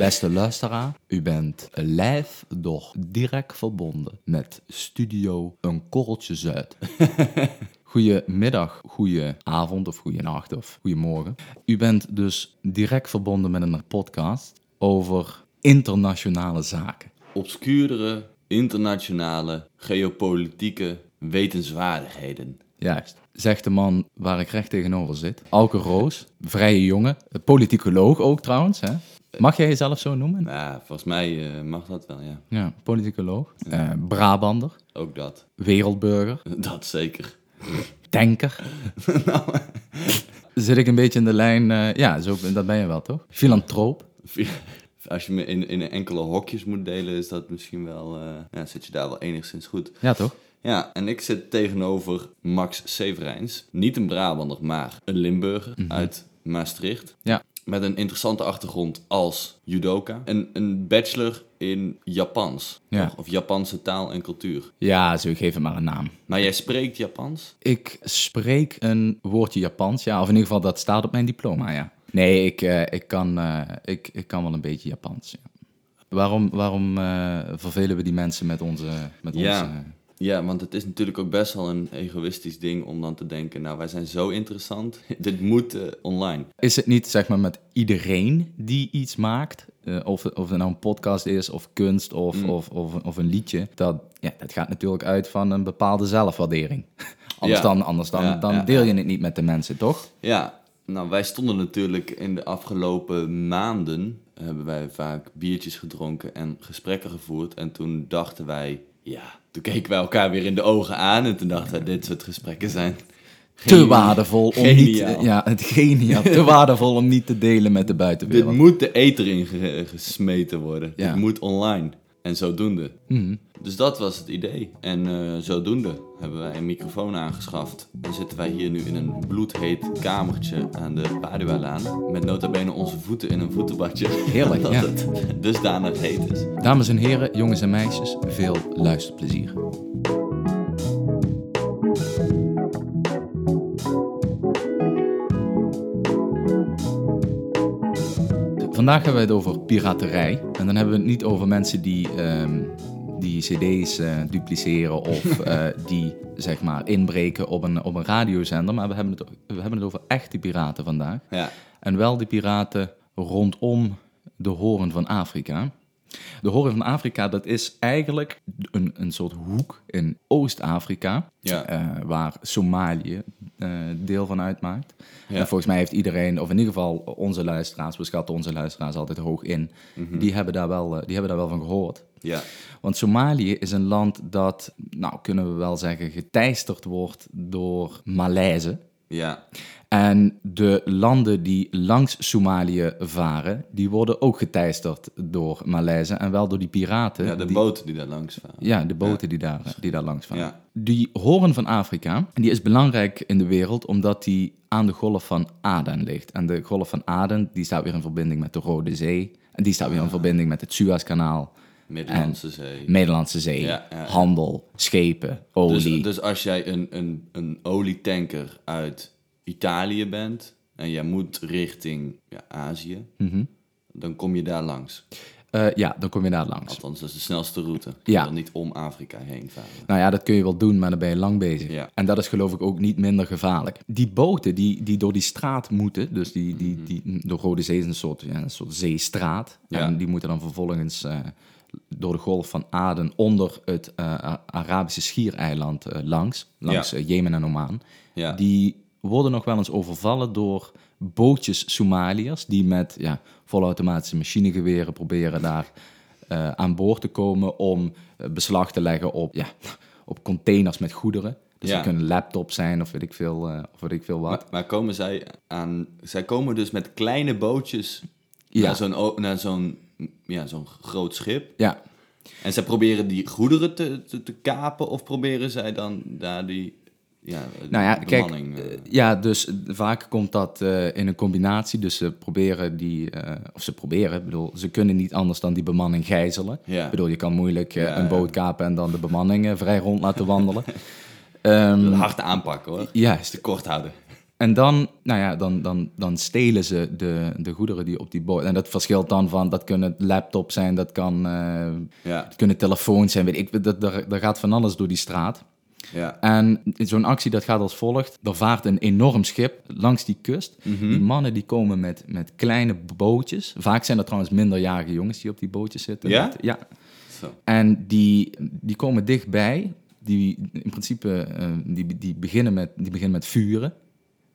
Beste luisteraar, u bent live door direct verbonden met Studio Een Korreltje Zuid. Goedemiddag, goeie avond of goeie nacht of goedemorgen. U bent dus direct verbonden met een podcast over internationale zaken. Obscuurdere, internationale, geopolitieke wetenswaardigheden. Juist. Zegt de man waar ik recht tegenover zit. Alke Roos, vrije jongen, politicoloog ook trouwens. Hè? Mag jij jezelf zo noemen? Nou, volgens mij uh, mag dat wel, ja. Ja, politicoloog. Uh, Brabander. Ook dat. Wereldburger. Dat zeker. Denker. nou. Zit ik een beetje in de lijn, uh, ja, zo, dat ben je wel toch? Filantroop. Als je me in, in enkele hokjes moet delen, is dat misschien wel, ja, zit je daar wel enigszins goed. Ja, toch? Ja, en ik zit tegenover Max Severijns. Niet een Brabander, maar een Limburger mm -hmm. uit Maastricht. Ja. Met een interessante achtergrond als judoka. En een bachelor in Japans. Ja. Of Japanse taal en cultuur. Ja, zo geef het maar een naam. Maar jij spreekt Japans? Ik spreek een woordje Japans, ja. Of in ieder geval, dat staat op mijn diploma, ja. Nee, ik, uh, ik, kan, uh, ik, ik kan wel een beetje Japans, ja. Waarom, waarom uh, vervelen we die mensen met onze... Met onze ja, want het is natuurlijk ook best wel een egoïstisch ding om dan te denken, nou wij zijn zo interessant, dit moet uh, online. Is het niet zeg maar met iedereen die iets maakt, uh, of, of het nou een podcast is, of kunst, of, mm. of, of, of, een liedje, dat, ja, dat gaat natuurlijk uit van een bepaalde zelfwaardering. anders ja. dan, anders dan, Ja, dan ja, deel je ja. het niet met de mensen, toch? Ja, nou wij stonden natuurlijk in de afgelopen maanden, hebben wij vaak biertjes gedronken en gesprekken gevoerd. En toen dachten wij, ja, toen keken wij elkaar weer in de ogen aan en toen dachten we, dit soort gesprekken zijn Te waardevol om geniaal. niet, ja, het geniaal, te waardevol om niet te delen met de Dit buitenwereld. moet de eter in ge- gesmeten worden. Ja. Dit moet online. En zodoende. Mhm. Dus dat was het idee. En eh, zodoende hebben wij een microfoon aangeschaft. En zitten wij hier nu in een bloedheet kamertje aan de Padualaan. Met nota bene onze voeten in een voetenbadje. Heerlijk, Dat ja. het dusdanig heet is. Dames en heren, jongens en meisjes, veel luisterplezier. Vandaag hebben we het over piraterij. En dan hebben we het niet over mensen die, ehm, die cd's eh, dupliceren of eh, die zeg maar inbreken op een, op een radiozender. Maar we hebben, het, we hebben het over echte piraten vandaag. Ja, En wel de piraten rondom de horen van Afrika. De horen van Afrika, dat is eigenlijk een, een soort hoek in Oost-Afrika, Ja. eh, waar Somalië eh, deel van uitmaakt. Ja. En volgens mij heeft iedereen, of in ieder geval onze luisteraars, we schatten onze luisteraars altijd hoog in, die, hebben daar wel, eh, die hebben daar wel van gehoord. ja, Want Somalië is een land dat, nou kunnen we wel zeggen, geteisterd wordt door malaise. Ja. En de landen die langs Somalië varen, die worden ook geteisterd door Maleisen en wel door die piraten. Ja, de die, boten die daar langs varen. Ja, de boten Die, daar, die daar langs varen. Ja. Die horen van Afrika, die is belangrijk in de wereld omdat die aan de golf van Aden ligt. En de golf van Aden, die staat weer in verbinding met de Rode Zee. En die staat weer in verbinding met het Suezkanaal, Middellandse Zee. Middellandse Zee, Ja, ja, ja. handel, schepen, olie. Dus, dus als jij een, een, een olietanker uit Italië bent en jij moet richting ja, Azië, Mhm. dan kom je daar langs. Eh, ja, dan kom je daar langs. Althans, dat is de snelste route. Ja. Wil niet om Afrika heen varen. Nou ja, dat kun je wel doen, maar dan ben je lang bezig. Ja. En dat is geloof ik ook niet minder gevaarlijk. Die boten die, die door die straat moeten, dus die, die, die, de Rode Zee is een soort, ja, een soort zeestraat. Ja. En die moeten dan vervolgens eh, door de golf van Aden onder het eh, Arabische schiereiland eh, langs. Langs Ja. eh, Jemen en Oman. Ja. Die worden nog wel eens overvallen door bootjes Somaliërs die met ja, volautomatische machinegeweren proberen daar aan boord te komen om beslag te leggen op, ja, op containers met goederen. Dus Ja. dat kunnen laptops zijn of weet ik veel, of weet ik veel wat. Maar, maar komen zij aan... Zij komen dus met kleine bootjes Ja. naar zo'n naar zo'n ja, zo'n groot schip. Ja, En zij proberen die goederen te, te, te kapen of proberen zij dan daar die ja, nou ja, bemanning... eh, eh, ja, dus vaak komt dat eh, in een combinatie. Dus ze proberen die, of ze proberen, bedoel, ze kunnen niet anders dan die bemanning gijzelen. Ja. Ik bedoel, je kan moeilijk Ja, een boot kapen en dan de bemanning vrij rond laten wandelen. Ehm, hard aanpakken hoor. juist. Te kort houden. En dan, nou ja, dan, dan, dan stelen ze de, de goederen die op die boot... En dat verschilt dan van, dat kunnen laptops zijn, dat kan, eh, Ja, dat kunnen telefoons zijn, weet ik. Dat, daar, daar gaat van alles door die straat. ja. En zo'n actie dat gaat als volgt. Er vaart een enorm schip langs die kust. Mhm. Die mannen die komen met, met kleine bootjes. Vaak zijn er trouwens minderjarige jongens die op die bootjes zitten. Ja? Met- ja. Zo. En die, die komen dichtbij. Die in principe eh, die, die, beginnen met, die beginnen met vuren.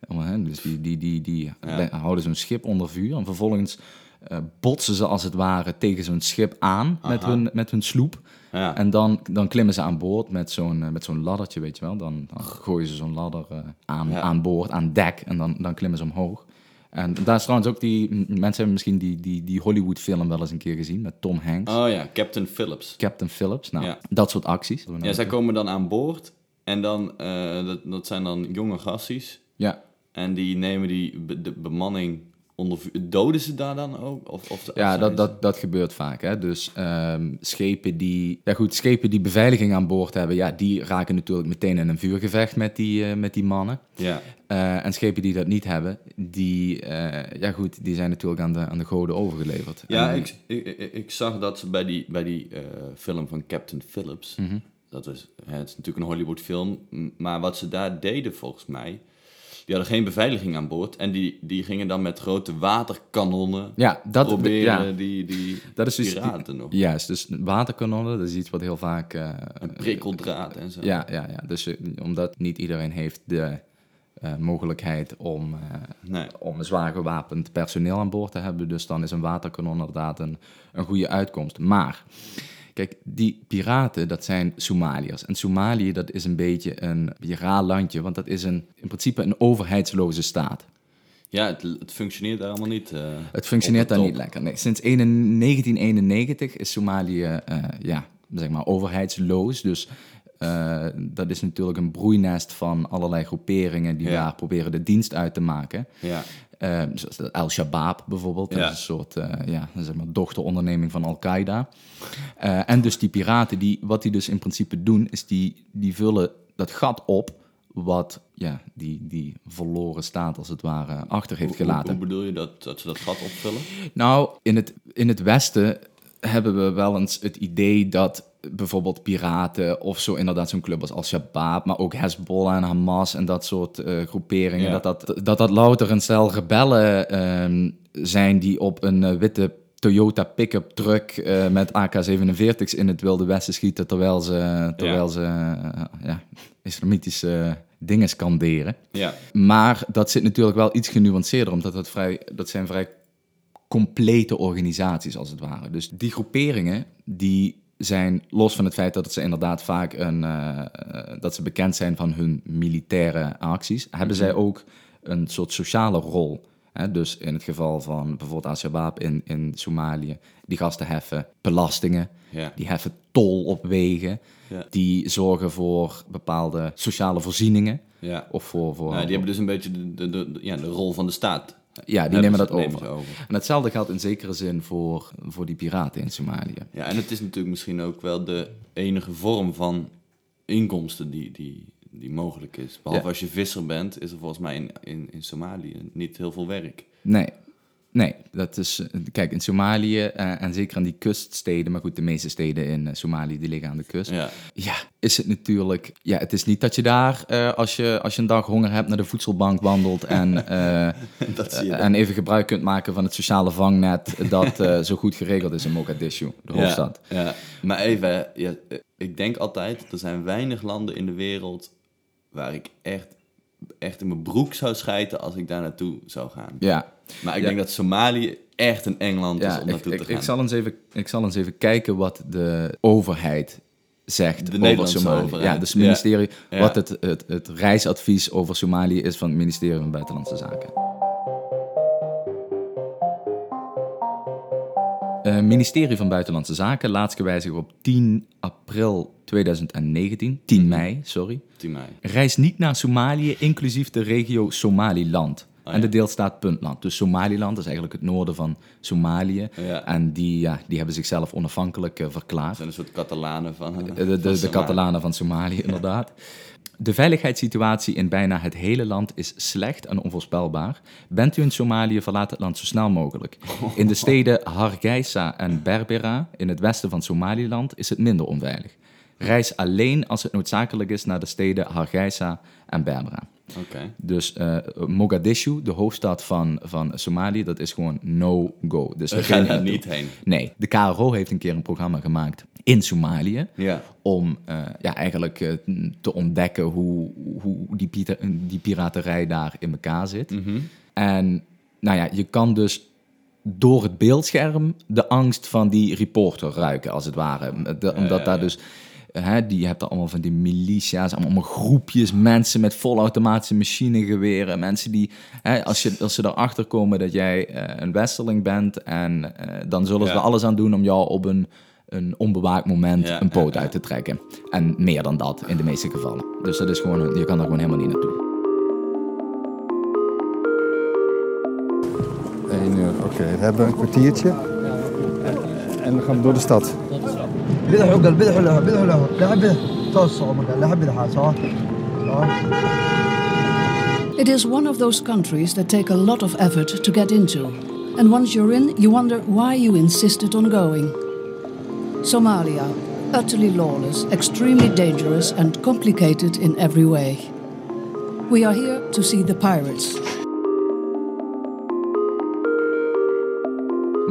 Hè, Dus die, die, die, die Ja. houden zo'n schip onder vuur. En vervolgens eh, botsen ze als het ware tegen zo'n schip aan met hun, met hun sloep. Ja. En dan, dan klimmen ze aan boord met zo'n eh, met zo'n laddertje, weet je wel. Dan, dan gooien ze zo'n ladder eh, aan, Ja. aan boord, aan dek. En dan, dan klimmen ze omhoog. En daar is trouwens ook die... Mensen hebben misschien die, die, die Hollywood-film wel eens een keer gezien met Tom Hanks. Oh ja, Captain Phillips. Captain Phillips. Nou, Ja. dat soort acties. Ja, zij komen dan aan boord en dan, dat, dat zijn dan jonge gassies. Ja, En die nemen die be- de bemanning onder. Doden ze daar dan ook? Of, of, ja dat, dat, dat gebeurt vaak. Hè? Dus ehm, schepen die... Ja goed, schepen die beveiliging aan boord hebben... Ja, die raken natuurlijk meteen in een vuurgevecht met die, eh, met die mannen. Ja, Eh, en schepen die dat niet hebben, die, eh, ja goed, die zijn natuurlijk aan de, aan de goden overgeleverd. ja En- ik, ik, ik, zag dat ze bij die, bij die film van Captain Phillips... Mhm. Dat is, het is natuurlijk een Hollywood film. Maar wat ze daar deden volgens mij... Die hadden geen beveiliging aan boord. En die, die gingen dan met grote waterkanonnen... ja, dat, proberen ja, die, die dat is dus... piraten nog. Juist, dus waterkanonnen, dat is iets wat heel vaak... eh, Een prikkeldraad en zo. ja, ja, ja, dus eh, omdat niet iedereen heeft de eh, mogelijkheid om, Nee. om zwaar gewapend personeel aan boord te hebben. Dus dan is een waterkanon inderdaad een, een goede uitkomst. Maar, kijk, die piraten, dat zijn Somaliërs. En Somalië, dat is een beetje een raar landje, want dat is een, in principe een overheidsloze staat. Ja, het, het functioneert daar allemaal niet. eh, Het functioneert daar niet lekker. Nee, sinds 1 1991 is Somalië eh, ja, zeg maar overheidsloos. Dus eh, dat is natuurlijk een broeinest van allerlei groeperingen die Ja. daar proberen de dienst uit te maken. Ja, Eh, zoals de Al-Shabaab bijvoorbeeld. Dat is een soort eh, ja, zeg maar dochteronderneming van Al-Qaeda. Eh, en dus die piraten, die, wat die dus in principe doen, is die, die vullen dat gat op wat ja, die, die verloren staat als het ware achter heeft hoe, gelaten. hoe bedoel je dat, dat ze dat gat opvullen? Nou, in het, in het Westen hebben we wel eens het idee dat bijvoorbeeld piraten of zo, inderdaad zo'n club als Al-Shabaab, maar ook Hezbollah en Hamas en dat soort eh, groeperingen, Ja. dat, dat, dat dat louter een stel rebellen ehm, zijn die op een eh, witte Toyota pick-up truck eh, met AK-47's in het Wilde Westen schieten terwijl ze, terwijl ze ja, islamitische dingen scanderen. Ja, Maar dat zit natuurlijk wel iets genuanceerder, omdat dat, vrij, dat zijn vrij complete organisaties als het ware. Dus die groeperingen, die zijn los van het feit dat ze inderdaad vaak een, eh, eh, dat ze bekend zijn van hun militaire acties, hebben zij ook een soort sociale rol. Hè? Dus in het geval van bijvoorbeeld Al-Shabaab in, in Somalië, die gasten heffen belastingen, ja. die heffen tol op wegen, Ja. die zorgen voor bepaalde sociale voorzieningen. ja. Of voor, voor, Nou, die hebben dus een beetje de, de, de, ja, de rol van de staat. Ja, die nemen dat nemen over. En hetzelfde geldt in zekere zin voor, voor die piraten in Somalië. Ja, en het is natuurlijk misschien ook wel de enige vorm van inkomsten die, die, die mogelijk is. Behalve Ja. als je visser bent, is er volgens mij in, in, in Somalië niet heel veel werk. Nee, nee, dat is... eh, Kijk, in Somalië eh, en zeker aan die kuststeden... maar goed, de meeste steden in eh, Somalië die liggen aan de kust... Ja, Ja, is het natuurlijk... Ja, het is niet dat je daar, als, je, als je een dag honger hebt... naar de voedselbank wandelt en, dat zie je. en even gebruik kunt maken van het sociale vangnet... dat zo goed geregeld is in Mogadishu, de hoofdstad. Ja, ja. Maar even, ja, ik denk altijd, er zijn weinig landen in de wereld waar ik echt, echt in mijn broek zou schijten als ik daar naartoe zou gaan. Ja, Maar ik Ja. denk dat Somalië echt een eng land is om ik, naartoe ik, te gaan. ik, zal eens even, ik zal eens even kijken wat de overheid zegt De over Nederlandse Somalië. overheid. Ja, dus het ministerie, Ja. wat het, het, het reisadvies over Somalië is van het ministerie van Buitenlandse Zaken. Het ministerie van Buitenlandse Zaken laatst gewijzigd op 10 april 2019, 10 mei, sorry. 10 mei. Reis niet naar Somalië, inclusief de regio Somaliland. Ah, en de deelstaat Puntland. Dus Somaliland is eigenlijk het noorden van Somalië. Ja. En die, ja, die hebben zichzelf onafhankelijk eh, Dat verklaard. zijn een soort Catalanen van. De, de, de, de Catalanen van Somalië, inderdaad. De veiligheidssituatie in bijna het hele land is slecht en onvoorspelbaar. Bent u in Somalië, verlaat het land zo snel mogelijk. In de steden Hargeisa en Berbera, in het westen van Somaliland, is het minder onveilig. Reis alleen als het noodzakelijk is naar de steden Hargeisa en Berbera. Dus eh, Mogadishu, de hoofdstad van, van Somalië, dat is gewoon no-go. Dus We gaan daar niet heen. Nee, de KRO heeft een keer een programma gemaakt in Somalië. Ja. Om eh, ja, eigenlijk eh, te ontdekken hoe, hoe die, pita- die piraterij daar in elkaar zit. Mhm. En nou ja, je kan dus door het beeldscherm de angst van die reporter ruiken, als het ware. De- omdat daar dus, hè, die hebt er allemaal van die militia's, allemaal groepjes mensen met volautomatische machinegeweren. Mensen die, hè, als, je, als ze erachter komen dat jij eh, een westerling bent, en eh, dan zullen ze Ja. er alles aan doen om jou op een, een onbewaakt moment Ja, een poot ja, ja. uit te trekken. En meer dan dat in de meeste gevallen. Dus dat is gewoon, je kan er gewoon helemaal niet naartoe. 1 uur, oké. We hebben een kwartiertje. En dan gaan we door de stad. It is one of those countries that take a lot of effort to get into. And once you're in, you wonder why you insisted on going. Somalia, utterly lawless, extremely dangerous, and complicated in every way. We are here to see the pirates,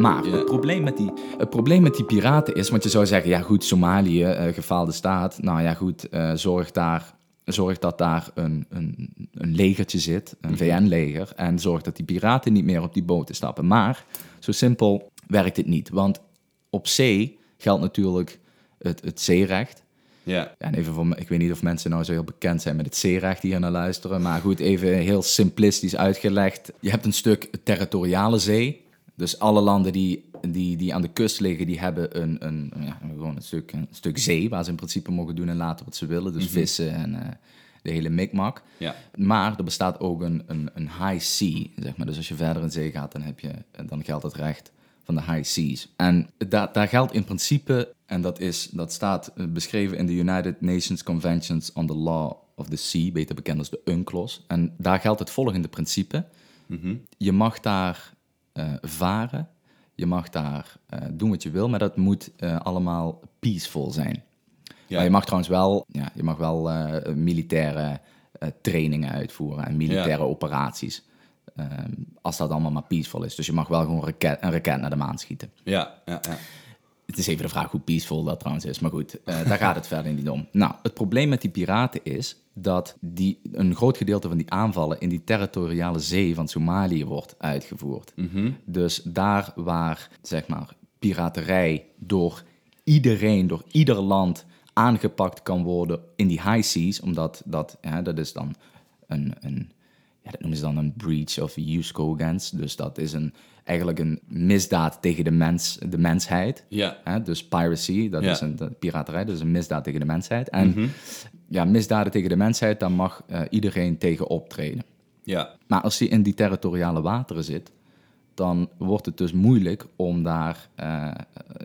Maar het, probleem met die, het probleem met die piraten is, want je zou zeggen, ja goed, Somalië, eh, gefaalde staat. Nou ja goed, eh, zorg, daar, zorg dat daar een, een, een legertje zit, een VN-leger. En zorg dat die piraten niet meer op die boten stappen. Maar zo simpel werkt het niet. Want op zee geldt natuurlijk het, het zeerecht. Ja. En even voor, ik weet niet of mensen nou zo heel bekend zijn met het zeerecht die hier naar luisteren. Maar goed, even heel simplistisch uitgelegd. Je hebt een stuk territoriale zee. Dus alle landen die, die, die aan de kust liggen, die hebben een, een, ja, gewoon een, stuk, een stuk zee waar ze in principe mogen doen en laten wat ze willen. Dus vissen en eh, de hele mikmak. Ja. Maar er bestaat ook een, een, een high sea, zeg maar. Dus als je verder in zee gaat, dan, heb je, dan geldt het recht van de high seas. En daar, daar geldt in principe, en dat, is, dat staat eh, beschreven in de United Nations Conventions on the Law of the Sea, beter bekend als de UNCLOS. En daar geldt het volgende principe. Je mag daar varen, je mag daar eh, doen wat je wil, maar dat moet eh, allemaal peaceful zijn. Ja. Maar je mag trouwens wel, ja, je mag wel eh, militaire eh, trainingen uitvoeren en militaire Ja. operaties. Ehm, als dat allemaal maar peaceful is. Dus je mag wel gewoon raket, een raket naar de maan schieten. Ja, ja, ja. Het is even de vraag hoe peaceful dat trouwens is. Maar goed, eh, daar gaat het verder niet om. Nou, het probleem met die piraten is dat die, een groot gedeelte van die aanvallen in die territoriale zee van Somalië wordt uitgevoerd. Dus daar waar, zeg maar, piraterij door iedereen, door ieder land aangepakt kan worden in die high seas, omdat dat, ja, dat is dan een, een ja, dat noemen ze dan een breach of use cogans. Dus dat is een, eigenlijk een misdaad tegen de, mens, de mensheid. Ja. Hè? Dus piracy, dat Ja. is een piraterij, dat is een misdaad tegen de mensheid. En ja, misdaden tegen de mensheid, daar mag eh, iedereen tegen optreden. Ja. Maar als je in die territoriale wateren zit, dan wordt het dus moeilijk om daar, eh,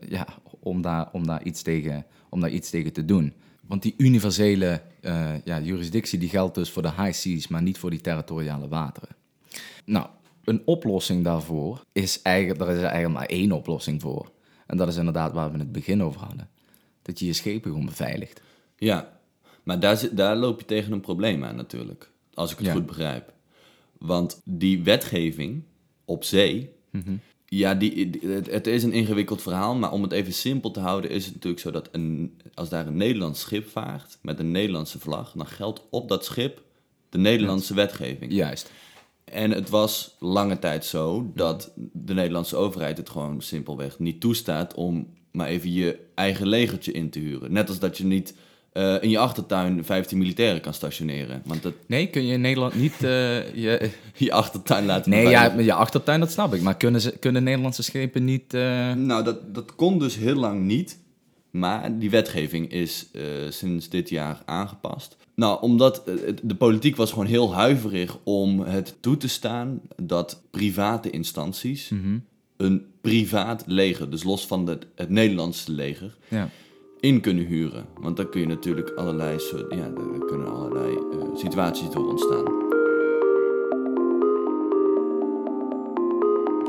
ja, om daar, om daar, iets, tegen, om daar iets tegen te doen. Want die universele eh, ja, jurisdictie die geldt dus voor de high seas, maar niet voor die territoriale wateren. Nou, een oplossing daarvoor is eigenlijk, er is eigenlijk maar één oplossing voor. En dat is inderdaad waar we in het begin over hadden. Dat je je schepen gewoon beveiligt. Ja, maar daar, zit, daar loop je tegen een probleem aan natuurlijk. Als ik het Ja. goed begrijp. Want die wetgeving op zee, ja, die, die- het, het is een ingewikkeld verhaal, maar om het even simpel te houden is het natuurlijk zo dat een, als daar een Nederlands schip vaart met een Nederlandse vlag, dan geldt op dat schip de Nederlandse wetgeving. Juist. En het was lange tijd zo dat de Nederlandse overheid het gewoon simpelweg niet toestaat om maar even je eigen legertje in te huren. Net als dat je niet eh, in je achtertuin 15 militairen kan stationeren. Want dat, Nee, kun je in Nederland niet eh, je, je achtertuin laten Nee, ja, je achtertuin, dat snap ik. Maar kunnen, ze, kunnen Nederlandse schepen niet... eh, Nou, dat, dat kon dus heel lang niet. Maar die wetgeving is sinds dit jaar aangepast. Nou, omdat de politiek was gewoon heel huiverig om het toe te staan dat private instanties een privaat leger, dus los van het, het Nederlandse leger, ja. In kunnen huren. Want dan kun je natuurlijk allerlei, soort, ja, kunnen allerlei eh, situaties door ontstaan.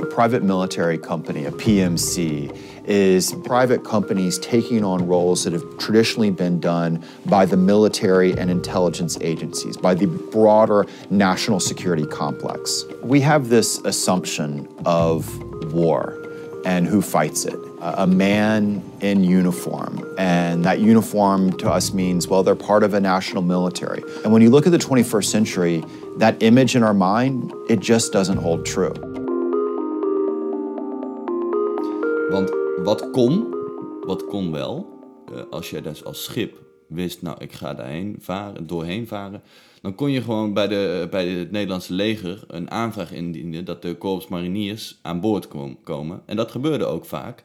A private military company, a PMC, is private companies taking on roles that have traditionally been done by the military and intelligence agencies, by the broader national security complex. We have this assumption of war and who fights it. A man in uniform. And that uniform to us means, well, they're part of a national military. And when you look at the 21st century, that image in our mind, it just doesn't hold true. Want wat kon, wat kon wel, eh, als je dus als schip wist, nou ik ga daarheen varen, doorheen varen, dan kon je gewoon bij, de, bij het Nederlandse leger een aanvraag indienen dat de korps mariniers aan boord kom- komen. En dat gebeurde ook vaak.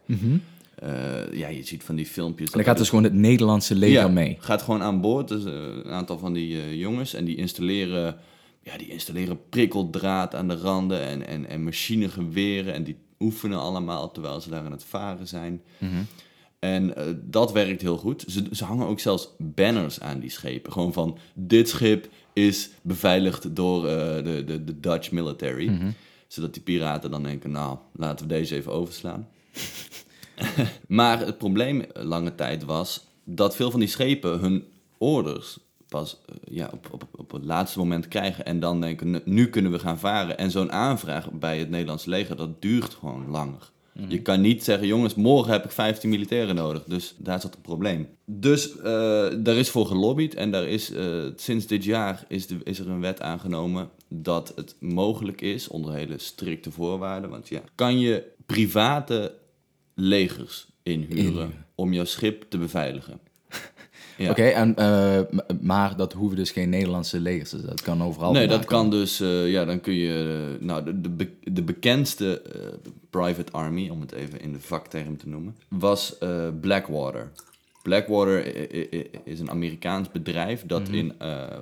Eh, ja, je ziet van die filmpjes. En dan gaat dus gewoon het Nederlandse leger ja, mee. gaat gewoon aan boord. Dus, eh, een aantal van die eh, jongens. En die installeren, ja, die installeren prikkeldraad aan de randen en, en, en machinegeweren. En die oefenen allemaal terwijl ze daar aan het varen zijn. En eh, dat werkt heel goed. Ze, ze hangen ook zelfs banners aan die schepen. Gewoon van, dit schip is beveiligd door de, de, de Dutch military. Zodat die piraten dan denken, nou, laten we deze even overslaan. Maar het probleem eh, lange tijd was dat veel van die schepen hun orders pas eh, ja, op, op, op het laatste moment krijgen en dan denken, "Nu- kunnen we gaan varen. En zo'n aanvraag bij het Nederlands leger, dat duurt gewoon langer. Je kan niet zeggen, jongens, morgen heb ik 15 militairen nodig. Dus daar zat het probleem. Dus eh, daar is voor gelobbyd en daar is, eh, sinds dit jaar is, de, is er een wet aangenomen dat het mogelijk is, onder hele strikte voorwaarden. Want ja, kan je private legers inhuren om jouw schip te beveiligen. Ja. Oké, en, eh, maar dat hoeven dus geen Nederlandse legers te zijn. Dat kan overal Nee, dat kan dus, eh, ja, dan kun je, eh, nou, de, de, be- de bekendste private army, om het even in de vakterm te noemen, was Blackwater. Blackwater is een Amerikaans bedrijf dat Mhm. in,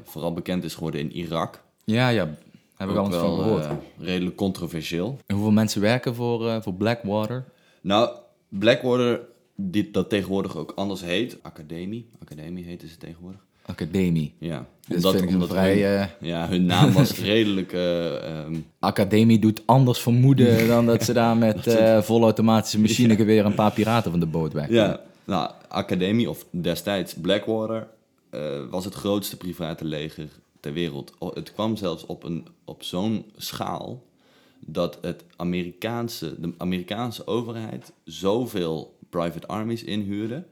vooral bekend is geworden in Irak. Ja, ja, heb ik al eens van gehoord. eh, redelijk controversieel. En hoeveel mensen werken voor, voor Blackwater? Nou, Blackwater, die, dat tegenwoordig ook anders heet, Academie, Academie heette ze tegenwoordig. Academie. Ja, Dus ik een vrij, hun, eh, ja, hun naam was redelijk... ehm, Academie doet anders vermoeden dan dat ze daar met eh volautomatische machinegeweer een paar piraten van de boot weg. Ja, nou, Academie, of destijds Blackwater, was het grootste private leger ter wereld. Het kwam zelfs op, een, op zo'n schaal dat het Amerikaanse, de Amerikaanse overheid zoveel private armies inhuurde,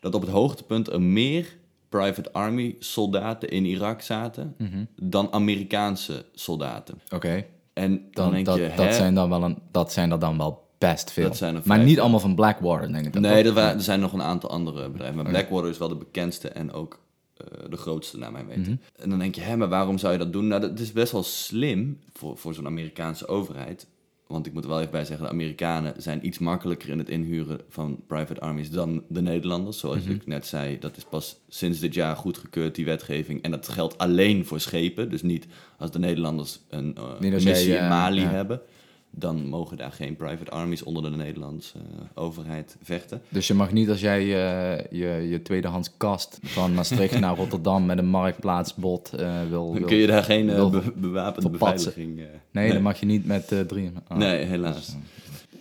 dat op het hoogtepunt er meer private army soldaten in Irak zaten dan Amerikaanse soldaten. Oké, En dan, dat, je, dat, zijn dan wel een, dat zijn er dan wel best veel. Dat zijn maar vijf, niet allemaal van Blackwater, denk ik. dat Nee, er, er zijn nog een aantal andere bedrijven. Maar Blackwater is wel de bekendste en ook de grootste, naar mijn weten. Mhm. En dan denk je, hè, maar waarom zou je dat doen? Nou, dat is best wel slim voor, voor zo'n Amerikaanse overheid. Want ik moet er wel even bij zeggen, de Amerikanen zijn iets makkelijker in het inhuren van private armies dan de Nederlanders. Zoals Mhm. ik net zei, dat is pas sinds dit jaar goedgekeurd, die wetgeving. En dat geldt alleen voor schepen. Dus niet als de Nederlanders een uh, missie in eh, Mali ja. hebben. Dan mogen daar geen private armies onder de Nederlandse eh, overheid vechten. Dus je mag niet als jij eh, je, je tweedehands kast van Maastricht naar Rotterdam met een marktplaatsbod eh wil, Dan kun je daar geen eh, wil be- bewapende beveiliging... eh, Nee, dan mag je niet met drie... ah. Nee, helaas.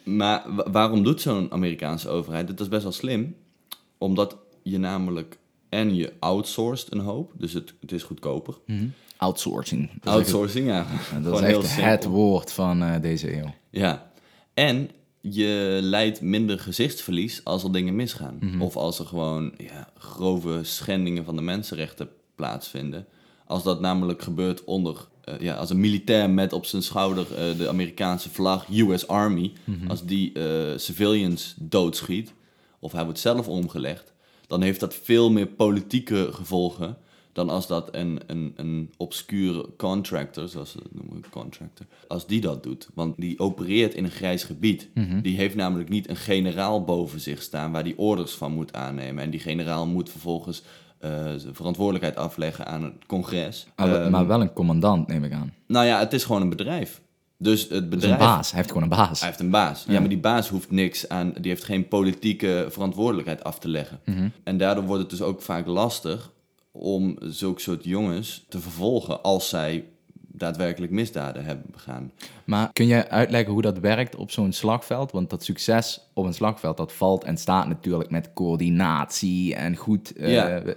Maar wa- waarom doet zo'n Amerikaanse overheid? Dat is best wel slim. Omdat je namelijk... En je outsourced een hoop. Dus het, het is goedkoper. Mhm. Outsourcing. Dat Outsourcing, ja. Dat is heel echt simpel. het woord van eh, deze eeuw. Ja. En je leidt minder gezichtsverlies als er dingen misgaan. Mhm. Of als er gewoon ja, grove schendingen van de mensenrechten plaatsvinden. Als dat namelijk gebeurt onder... eh, ja, als een militair met op zijn schouder eh, de Amerikaanse vlag, US Army... Mhm. als die civilians doodschiet, of hij wordt zelf omgelegd... dan heeft dat veel meer politieke gevolgen... dan als dat een, een, een obscure contractor, zoals ze dat noemen, contractor... als die dat doet. Want die opereert in een grijs gebied. Die heeft namelijk niet een generaal boven zich staan... waar die orders van moet aannemen. En die generaal moet vervolgens eh, zijn verantwoordelijkheid afleggen aan het congres. Maar, Ehm, maar wel een commandant, neem ik aan. nou ja, het is gewoon een bedrijf. Dus het Dat is een bedrijf... baas. Hij heeft gewoon een baas. Hij heeft een baas. Ja. maar die baas hoeft niks aan... Die heeft geen politieke verantwoordelijkheid af te leggen. En daardoor wordt het dus ook vaak lastig om zulke soort jongens te vervolgen als zij daadwerkelijk misdaden hebben begaan. Maar kun je uitleggen hoe dat werkt op zo'n slagveld? Want dat succes op een slagveld, dat valt en staat natuurlijk met coördinatie en goed eh, Ja. eh,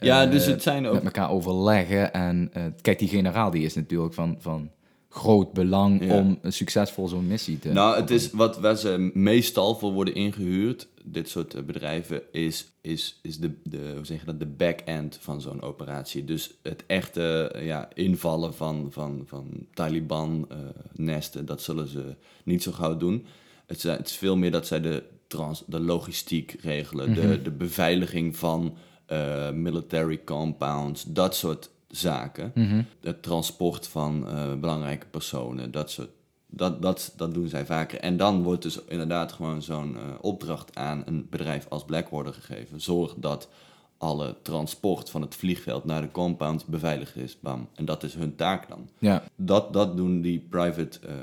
Ja, dus het zijn ook... met elkaar overleggen. En eh, kijk, die generaal die is natuurlijk van, van groot belang Ja. om succesvol zo'n missie te... Nou, het is wat waar ze meestal voor worden ingehuurd, dit soort eh, bedrijven, is, is, is de, de, hoe zeg je dat, de back-end van zo'n operatie. Dus het echte eh, ja, invallen van, van, van Taliban-nesten, dat zullen ze niet zo gauw doen. Het, het is veel meer dat zij de, trans, de logistiek regelen, de, de beveiliging van eh, military compounds, dat soort zaken. Het transport van eh, belangrijke personen, dat soort dat, dat, dat doen zij vaker. En dan wordt dus inderdaad gewoon zo'n eh, opdracht aan een bedrijf als Blackwater gegeven. Zorg dat alle transport van het vliegveld naar de compound beveiligd is. Bam. En dat is hun taak dan. Ja, Dat, dat doen die private, eh,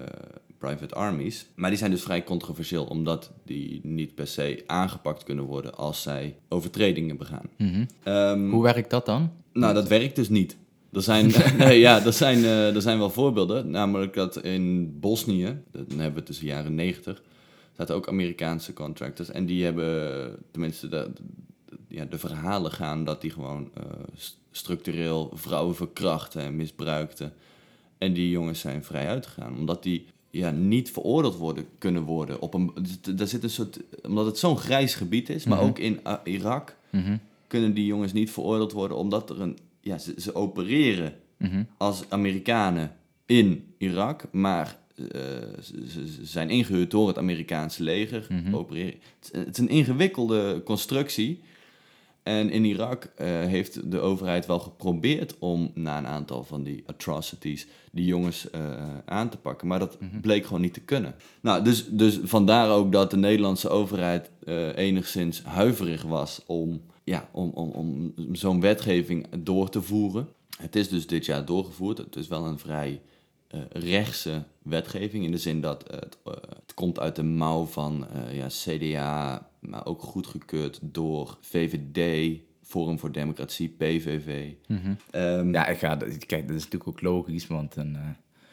private armies. Maar die zijn dus vrij controversieel, omdat die niet per se aangepakt kunnen worden als zij overtredingen begaan. Ehm, hoe werkt dat dan? nou, dat werkt dus niet. Er zijn, nee, ja, er zijn, eh, er zijn wel voorbeelden. Namelijk dat in Bosnië, dan hebben we tussen de jaren 90, zaten ook Amerikaanse contractors. En die hebben, tenminste, de, ja, de verhalen gaan dat die gewoon eh, st- structureel vrouwen verkrachten en misbruikten. En die jongens zijn vrij uitgegaan, omdat die ja, niet veroordeeld worden, kunnen worden. Op een, daar zit een soort, omdat het zo'n grijs gebied is, maar ook in ah, Irak kunnen die jongens niet veroordeeld worden, omdat er een, ja, ze, ze opereren als Amerikanen in Irak, maar eh, ze, zijn ingehuurd door het Amerikaanse leger. Opereren. Het is een ingewikkelde constructie. En in Irak eh, heeft de overheid wel geprobeerd om na een aantal van die atrocities die jongens eh, aan te pakken. Maar dat bleek gewoon niet te kunnen. Nou, dus, dus vandaar ook dat de Nederlandse overheid eh, enigszins huiverig was om, ja, om, om, om zo'n wetgeving door te voeren. Het is dus dit jaar doorgevoerd. Het is wel een vrij rechtse wetgeving in de zin dat het, eh, het komt uit de mouw van eh, ja, CDA, maar ook goedgekeurd door VVD, Forum voor Democratie, PVV. Ehm, Ja, ik ga, kijk, dat is natuurlijk ook logisch, want een eh,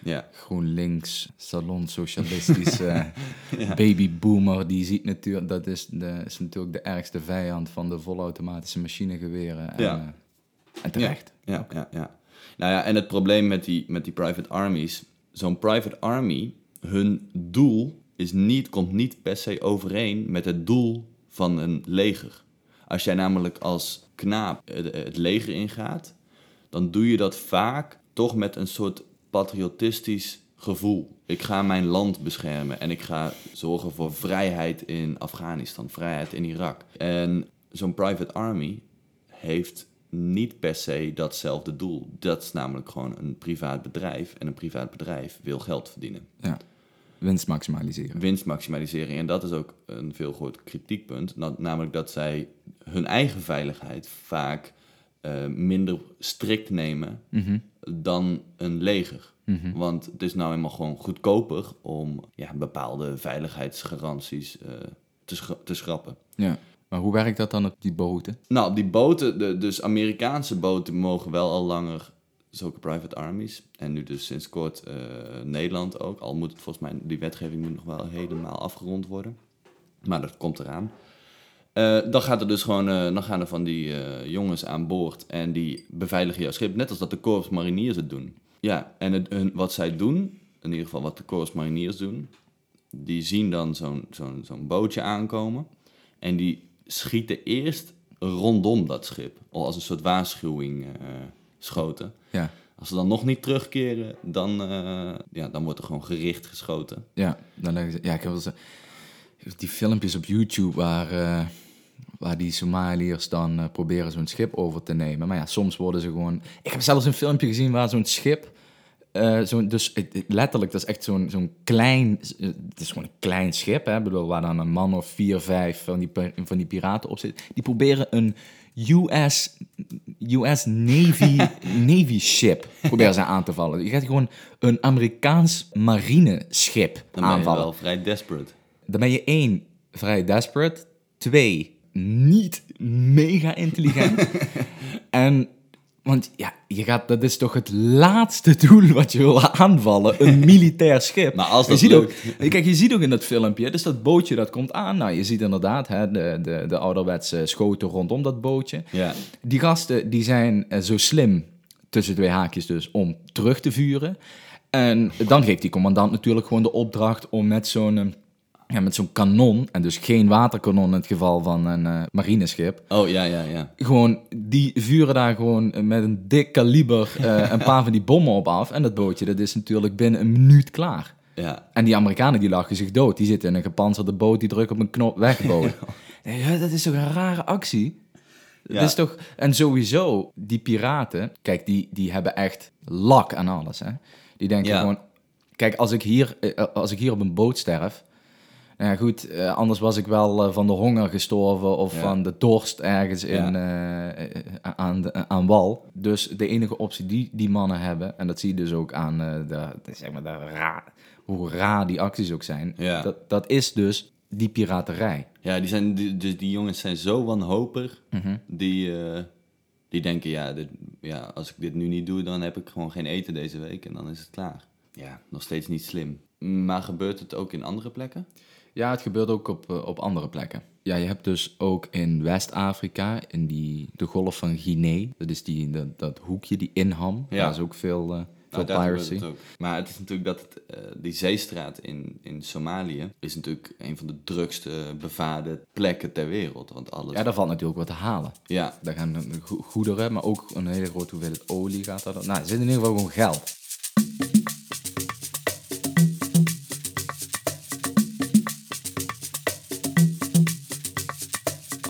ja. GroenLinks, salonsocialistische babyboomer, die ziet natuurlijk, dat is, de, is natuurlijk de ergste vijand van de volautomatische machinegeweren. En, Ja. eh, en terecht. Ja, ja, ja. Nou ja, en het probleem met die, met die private armies, zo'n private army, hun doel is niet, komt niet per se overeen met het doel van een leger. Als jij namelijk als knaap het, leger ingaat, dan doe je dat vaak toch met een soort patriotistisch gevoel. Ik ga mijn land beschermen en ik ga zorgen voor vrijheid in Afghanistan, vrijheid in Irak. En zo'n private army heeft niet per se datzelfde doel. Dat is namelijk gewoon een privaat bedrijf en een privaat bedrijf wil geld verdienen. Ja. Winst maximaliseren. Winstmaximalisering. En dat is ook een veel groot kritiekpunt. Na- namelijk dat zij hun eigen veiligheid vaak eh, minder strikt nemen dan een leger. Want het is nou eenmaal gewoon goedkoper om ja, bepaalde veiligheidsgaranties eh, te, schra- te schrappen. Ja. Maar hoe werkt dat dan op die boten? Nou, die boten, de, dus Amerikaanse boten mogen wel al langer zulke private armies. En nu dus sinds kort eh, Nederland ook. Al moet het volgens mij, die wetgeving moet nog wel helemaal afgerond worden. Maar dat komt eraan. Eh, dan gaat er dus gewoon, eh, dan gaan er van die jongens aan boord en die beveiligen jouw schip. Net als dat de Corps Mariniers het doen. Ja, en het, wat zij doen, in ieder geval wat de Corps Mariniers doen, die zien dan zo'n zo'n zo'n bootje aankomen. En die schieten eerst rondom dat schip. Al als een soort waarschuwing eh, schoten. Ja. Als ze dan nog niet terugkeren, dan, eh, ja, dan wordt er gewoon gericht geschoten. Ja, dan ja, ik heb wel eens, die filmpjes op YouTube waar, eh, waar die Somaliërs dan proberen zo'n schip over te nemen. Maar ja, soms worden ze gewoon... Ik heb zelfs een filmpje gezien waar zo'n schip... eh, zo'n, dus letterlijk, dat is echt zo'n, zo'n klein... eh, Het is gewoon een klein schip, hè, bedoel, waar dan een man of vier, vijf van die, van die piraten op zitten. Die proberen een US US Navy, Navy ship proberen ze aan te vallen. Je gaat gewoon een Amerikaans marineschip Dan ben je aanvallen. wel vrij desperate. Dan ben je één, vrij desperate. Twee, niet mega intelligent. en, want ja, je gaat, dat is toch het laatste doel wat je wil aanvallen. Een militair schip. Maar als je dat ziet ook. Kijk, je ziet ook in dat filmpje, dus dat bootje dat komt aan. Nou, je ziet inderdaad hè, de, de, de ouderwetse schoten rondom dat bootje. Ja. Die gasten die zijn eh, zo slim, tussen twee haakjes dus, om terug te vuren. En dan geeft die commandant natuurlijk gewoon de opdracht om met zo'n eh, ja, met zo'n kanon, en dus geen waterkanon in het geval van een eh, marineschip, Oh, ja, ja, ja. gewoon, die vuren daar gewoon met een dik kaliber eh, een paar van die bommen op af. En dat bootje, dat is natuurlijk binnen een minuut klaar. Ja, En die Amerikanen die lachen zich dood. Die zitten in een gepantserde boot, die drukken op een knop wegboot. ja, dat is toch een rare actie? Ja. Dat is toch... En sowieso, die piraten, kijk, die, die hebben echt lak aan alles. Hè? Die denken Ja. gewoon... Kijk, als ik, hier, eh, als ik hier op een boot sterf... Nou ja, goed, eh, anders was ik wel eh, van de honger gestorven of Ja. van de dorst ergens in, eh, aan, de, aan wal. Dus de enige optie die die mannen hebben, en dat zie je dus ook aan de, zeg maar de ra, hoe raar die acties ook zijn, dat, dat is dus die piraterij. ja die, zijn, die, dus die jongens zijn zo wanhopig. Mhm. Die, eh, die denken, ja, dit, ja, als ik dit nu niet doe, dan heb ik gewoon geen eten deze week en dan is het klaar. Ja, nog steeds niet slim. Maar gebeurt het ook in andere plekken? Ja, het gebeurt ook op, eh, op andere plekken. Ja, je hebt dus ook in West-Afrika, in die, de golf van Guinea, dat is die, dat, dat hoekje, die inham, Ja. daar is ook veel, eh, veel Nou, gebeurt piracy. het ook. Maar het is natuurlijk dat het, eh, die zeestraat in, in Somalië is natuurlijk een van de drukste bevaarde plekken ter wereld. Want alles... Ja, daar valt natuurlijk wat te halen. ja, Daar gaan go- goederen, maar ook een hele grote hoeveelheid olie gaat daar. Nou, er zit in ieder geval gewoon geld.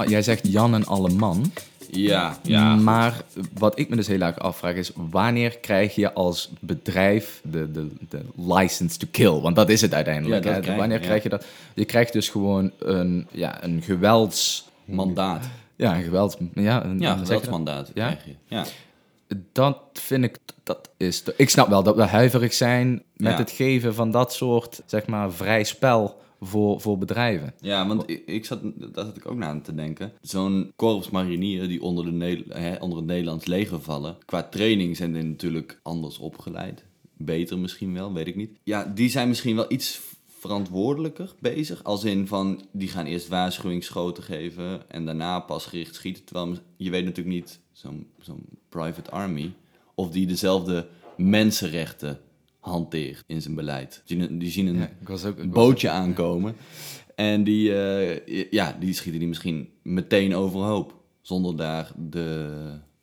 Jij zegt Jan en alle man. ja, ja. Maar wat ik me dus heel erg afvraag is, wanneer krijg je als bedrijf de, de, de license to kill? Want dat is het uiteindelijk. Ja, krijg wanneer ja. krijg je dat? Je krijgt dus gewoon een, ja, een gewelds... mandaat. Ja, een gewelds... Ja, een, Ja, geweldsmandaat Ja? krijg je. Ja. Dat vind ik, dat is... Ik snap wel dat we huiverig zijn met het geven van dat soort, zeg maar, vrij spel voor, voor bedrijven. Ja, want ik, ik zat, daar zat ik ook naar aan te denken. Zo'n korps marinieren die onder, de hè, onder het Nederlands leger vallen. Qua training zijn die natuurlijk anders opgeleid. Beter misschien wel, weet ik niet. Ja, die zijn misschien wel iets verantwoordelijker bezig. Als in van, die gaan eerst waarschuwingsschoten geven en daarna pas gericht schieten. Terwijl je weet natuurlijk niet, zo'n zo'n private army, of die dezelfde mensenrechten hanteert in zijn beleid. Die, die zien een Ja, ook... was- bootje aankomen. En die, eh, ja, die schieten die misschien meteen overhoop. Zonder daar de,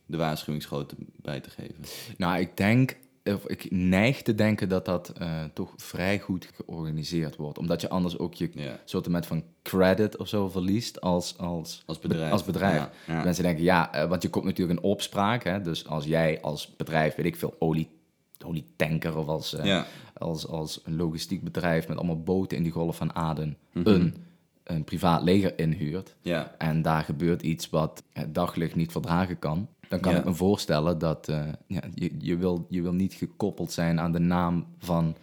de waarschuwingsschoten bij te geven. Nou, ik denk, of ik neig te denken dat dat eh, toch vrij goed georganiseerd wordt. Omdat je anders ook je Ja. soort met van credit of zo verliest als, als, Als bedrijf. Als bedrijf. Ja, ja. Mensen denken, ja, eh, want je komt natuurlijk in opspraak. Hè? Dus als jij als bedrijf, weet ik veel, olie, olietanker of als, eh, Ja. als, als een logistiek bedrijf met allemaal boten in die golf van Aden Mhm. een, een privaat leger inhuurt. Ja, En daar gebeurt iets wat het daglicht niet verdragen kan. Dan kan Ja. ik me voorstellen dat eh, ja, je, je, wil, je wil niet gekoppeld zijn aan de naam van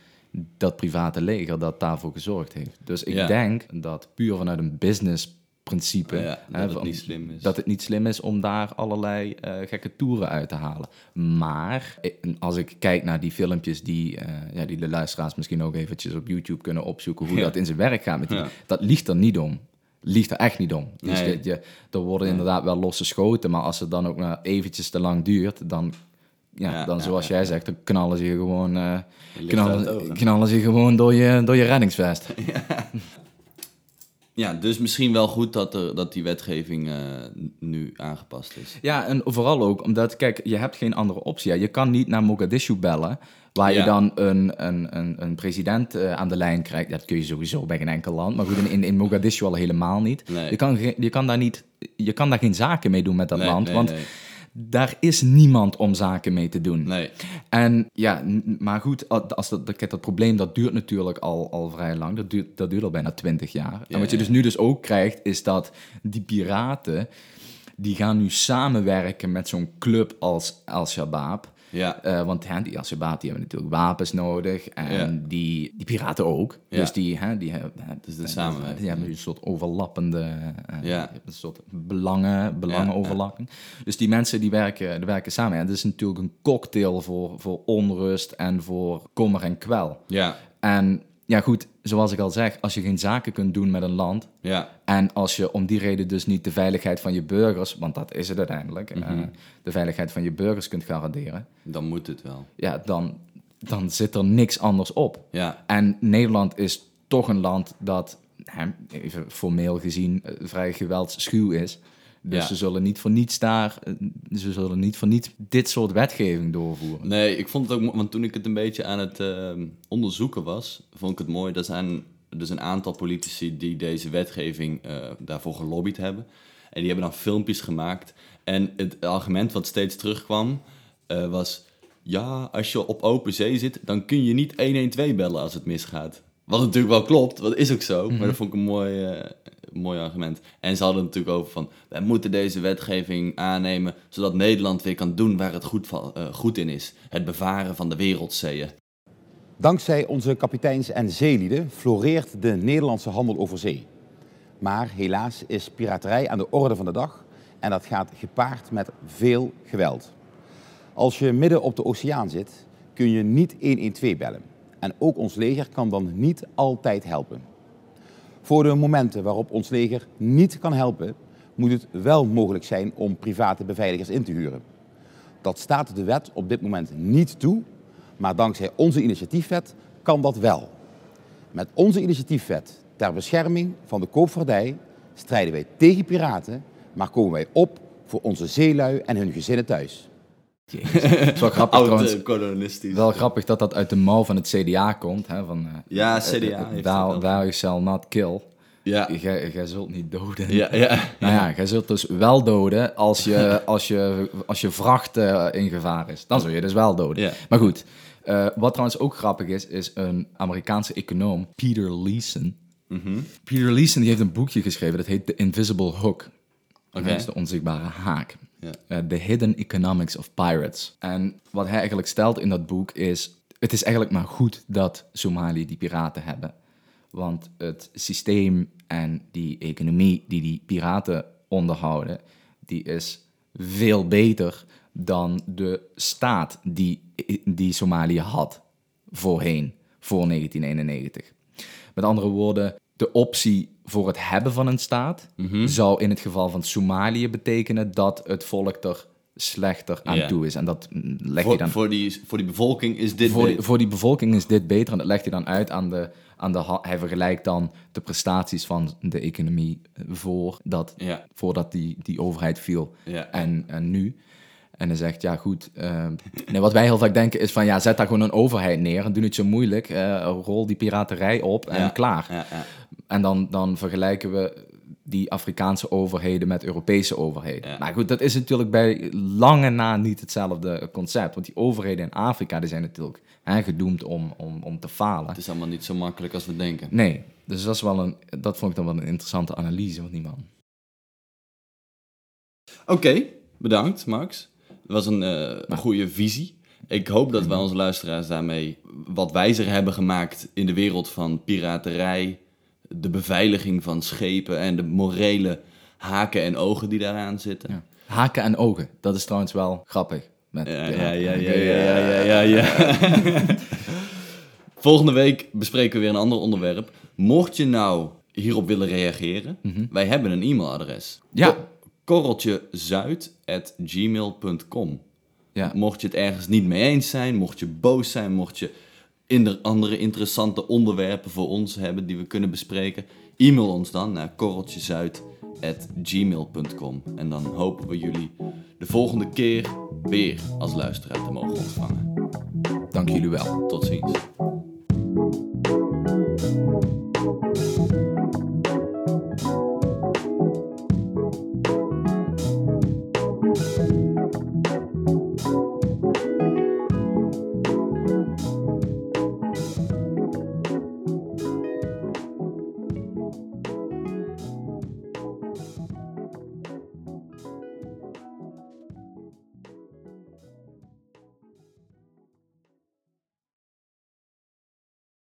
dat private leger dat daarvoor gezorgd heeft. Dus ik denk dat puur vanuit een business principe Ja, dat hè, het van- niet slim is. dat het niet slim is om daar allerlei eh, gekke toeren uit te halen. Maar eh, als ik kijk naar die filmpjes die, eh, ja, die de luisteraars misschien ook eventjes op YouTube kunnen opzoeken, hoe Ja. dat in zijn werk gaat met die, Ja. dat liegt er niet om. Liegt er echt niet om. Dus Nee. je, er worden inderdaad wel losse schoten, maar als het dan ook maar eventjes te lang duurt, dan, ja, Ja, dan ja, zoals ja, jij zegt, dan knallen ze je gewoon, ligt knallen, knallen ze gewoon door je, door je reddingsvest. ja dus misschien wel goed dat, er, dat die wetgeving eh, nu aangepast is. Ja, en vooral ook omdat, kijk, je hebt geen andere optie. Je kan niet naar Mogadishu bellen, waar je dan een, een, een, een president eh, aan de lijn krijgt. Dat kun je sowieso bij geen enkel land, maar goed, in, in, Mogadishu al helemaal niet. Nee. Je, kan, je, kan daar niet je kan daar geen zaken mee doen met dat Nee, land, nee, want nee. Daar is niemand om zaken mee te doen. Nee, En ja, maar goed, als dat, dat probleem dat duurt natuurlijk al, al vrij lang. Dat duurt, dat duurt al bijna twintig jaar. en wat je ja. dus nu dus ook krijgt, is dat die piraten, die gaan nu samenwerken met zo'n club als Al-Shabaab. Ja. Eh, want hè, die die hebben natuurlijk wapens nodig en Ja. die, die piraten ook. Ja. Dus die, hè, die, hebben- hè, Dus de die- samenwerking. Die hebben een soort overlappende, eh, Ja. een soort belangen, belangenoverlapping. Dus die mensen die werken, die werken samen. En het is natuurlijk een cocktail voor, voor onrust en voor kommer en kwel. Ja. En ja goed, zoals ik al zeg, als je geen zaken kunt doen met een land... Ja. En als je om die reden dus niet de veiligheid van je burgers, want dat is het uiteindelijk, eh, de veiligheid van je burgers kunt garanderen, Dan moet het wel. ja, dan, dan zit er niks anders op. Ja. En Nederland is toch een land dat, even formeel gezien, eh, vrij geweldsschuw is. Dus Ja. ze zullen niet voor niets daar, eh, ze zullen niet voor niets dit soort wetgeving doorvoeren. Nee, ik vond het ook, want toen ik het een beetje aan het ehm, onderzoeken was, vond ik het mooi. Er zijn dus een aantal politici die deze wetgeving eh, daarvoor gelobbyd hebben. En die hebben dan filmpjes gemaakt. En het argument wat steeds terugkwam eh, was: ja, als je op open zee zit, dan kun je niet 112 bellen als het misgaat. Wat natuurlijk wel klopt, wat is ook zo. Maar dat vond ik een mooi, mooi argument. En ze hadden natuurlijk over van, wij moeten deze wetgeving aannemen, zodat Nederland weer kan doen waar het goed, van, eh, goed in is. Het bevaren van de wereldzeeën. Dankzij onze kapiteins en zeelieden floreert de Nederlandse handel over zee. Maar helaas is piraterij aan de orde van de dag en dat gaat gepaard met veel geweld. Als je midden op de oceaan zit, kun je niet 112 bellen. En ook ons leger kan dan niet altijd helpen. Voor de momenten waarop ons leger niet kan helpen, moet het wel mogelijk zijn om private beveiligers in te huren. Dat staat de wet op dit moment niet toe, maar dankzij onze initiatiefwet kan dat wel. Met onze initiatiefwet ter bescherming van de koopvaardij strijden wij tegen piraten, maar komen wij op voor onze zeelui en hun gezinnen thuis. Het is wel grappig trouwens. Oud kolonistisch. Wel grappig dat dat uit de mouw van het CDA komt. Hè, van, eh, Ja, eh, CDA eh, thou shall not kill. Ja, Jij zult niet doden. ja, ja. Nou ja, jij zult dus wel doden als je, als je, als je vracht in gevaar is. Dan zul je dus wel doden. Ja. Maar goed, wat trouwens ook grappig is, is een Amerikaanse econoom, Peter Leeson. Mhm. Peter Leeson die heeft een boekje geschreven, dat heet The Invisible Hook. Dat is de onzichtbare haak. Ja. Eh, The Hidden Economics of Pirates. En wat hij eigenlijk stelt in dat boek is... Het is eigenlijk maar goed dat Somalië die piraten hebben. Want het systeem en die economie die die piraten onderhouden... die is veel beter dan de staat die, die Somalië had voorheen, voor 1991. Met andere woorden, de optie voor het hebben van een staat zou in het geval van Somalië betekenen dat het volk er slechter aan toe is. En dat mm, leg je Voor, dan voor, die, voor die bevolking is dit voor, beter. voor die bevolking is dit beter en dat legt hij dan uit aan de, aan de hij vergelijkt dan de prestaties van de economie voor dat, voordat die, die overheid viel en, en nu. En hij zegt, ja goed, eh, nee, wat wij heel vaak denken is van, ja, zet daar gewoon een overheid neer en doe niet zo moeilijk, eh, rol die piraterij op en Ja. klaar. Ja, ja. En dan, dan vergelijken we die Afrikaanse overheden met Europese overheden. Maar goed, dat is natuurlijk bij lange na niet hetzelfde concept. Want die overheden in Afrika die zijn natuurlijk hè, gedoemd om, om, om te falen. Het is allemaal niet zo makkelijk als we denken. Nee, dus dat, is wel een, dat vond ik dan wel een interessante analyse van die man. Oké, bedankt Max. Was een, een goede visie. Ik hoop dat wij onze luisteraars daarmee wat wijzer hebben gemaakt in de wereld van piraterij, de beveiliging van schepen en de morele haken en ogen die daaraan zitten. Ja. Haken en ogen, dat is trouwens wel grappig. Met Ja, ja, ja, ja, ja, ja, ja, ja. Volgende week bespreken we weer een ander onderwerp. Mocht je nou hierop willen reageren, wij hebben een e-mailadres. Ja. korreltjezuid.gmail.com Ja. Mocht je het ergens niet mee eens zijn, mocht je boos zijn, mocht je inder- andere interessante onderwerpen voor ons hebben die we kunnen bespreken, e-mail ons dan naar korreltjezuid.gmail.com. En dan hopen we jullie de volgende keer weer als luisteraar te mogen ontvangen. Dank jullie wel. Tot ziens.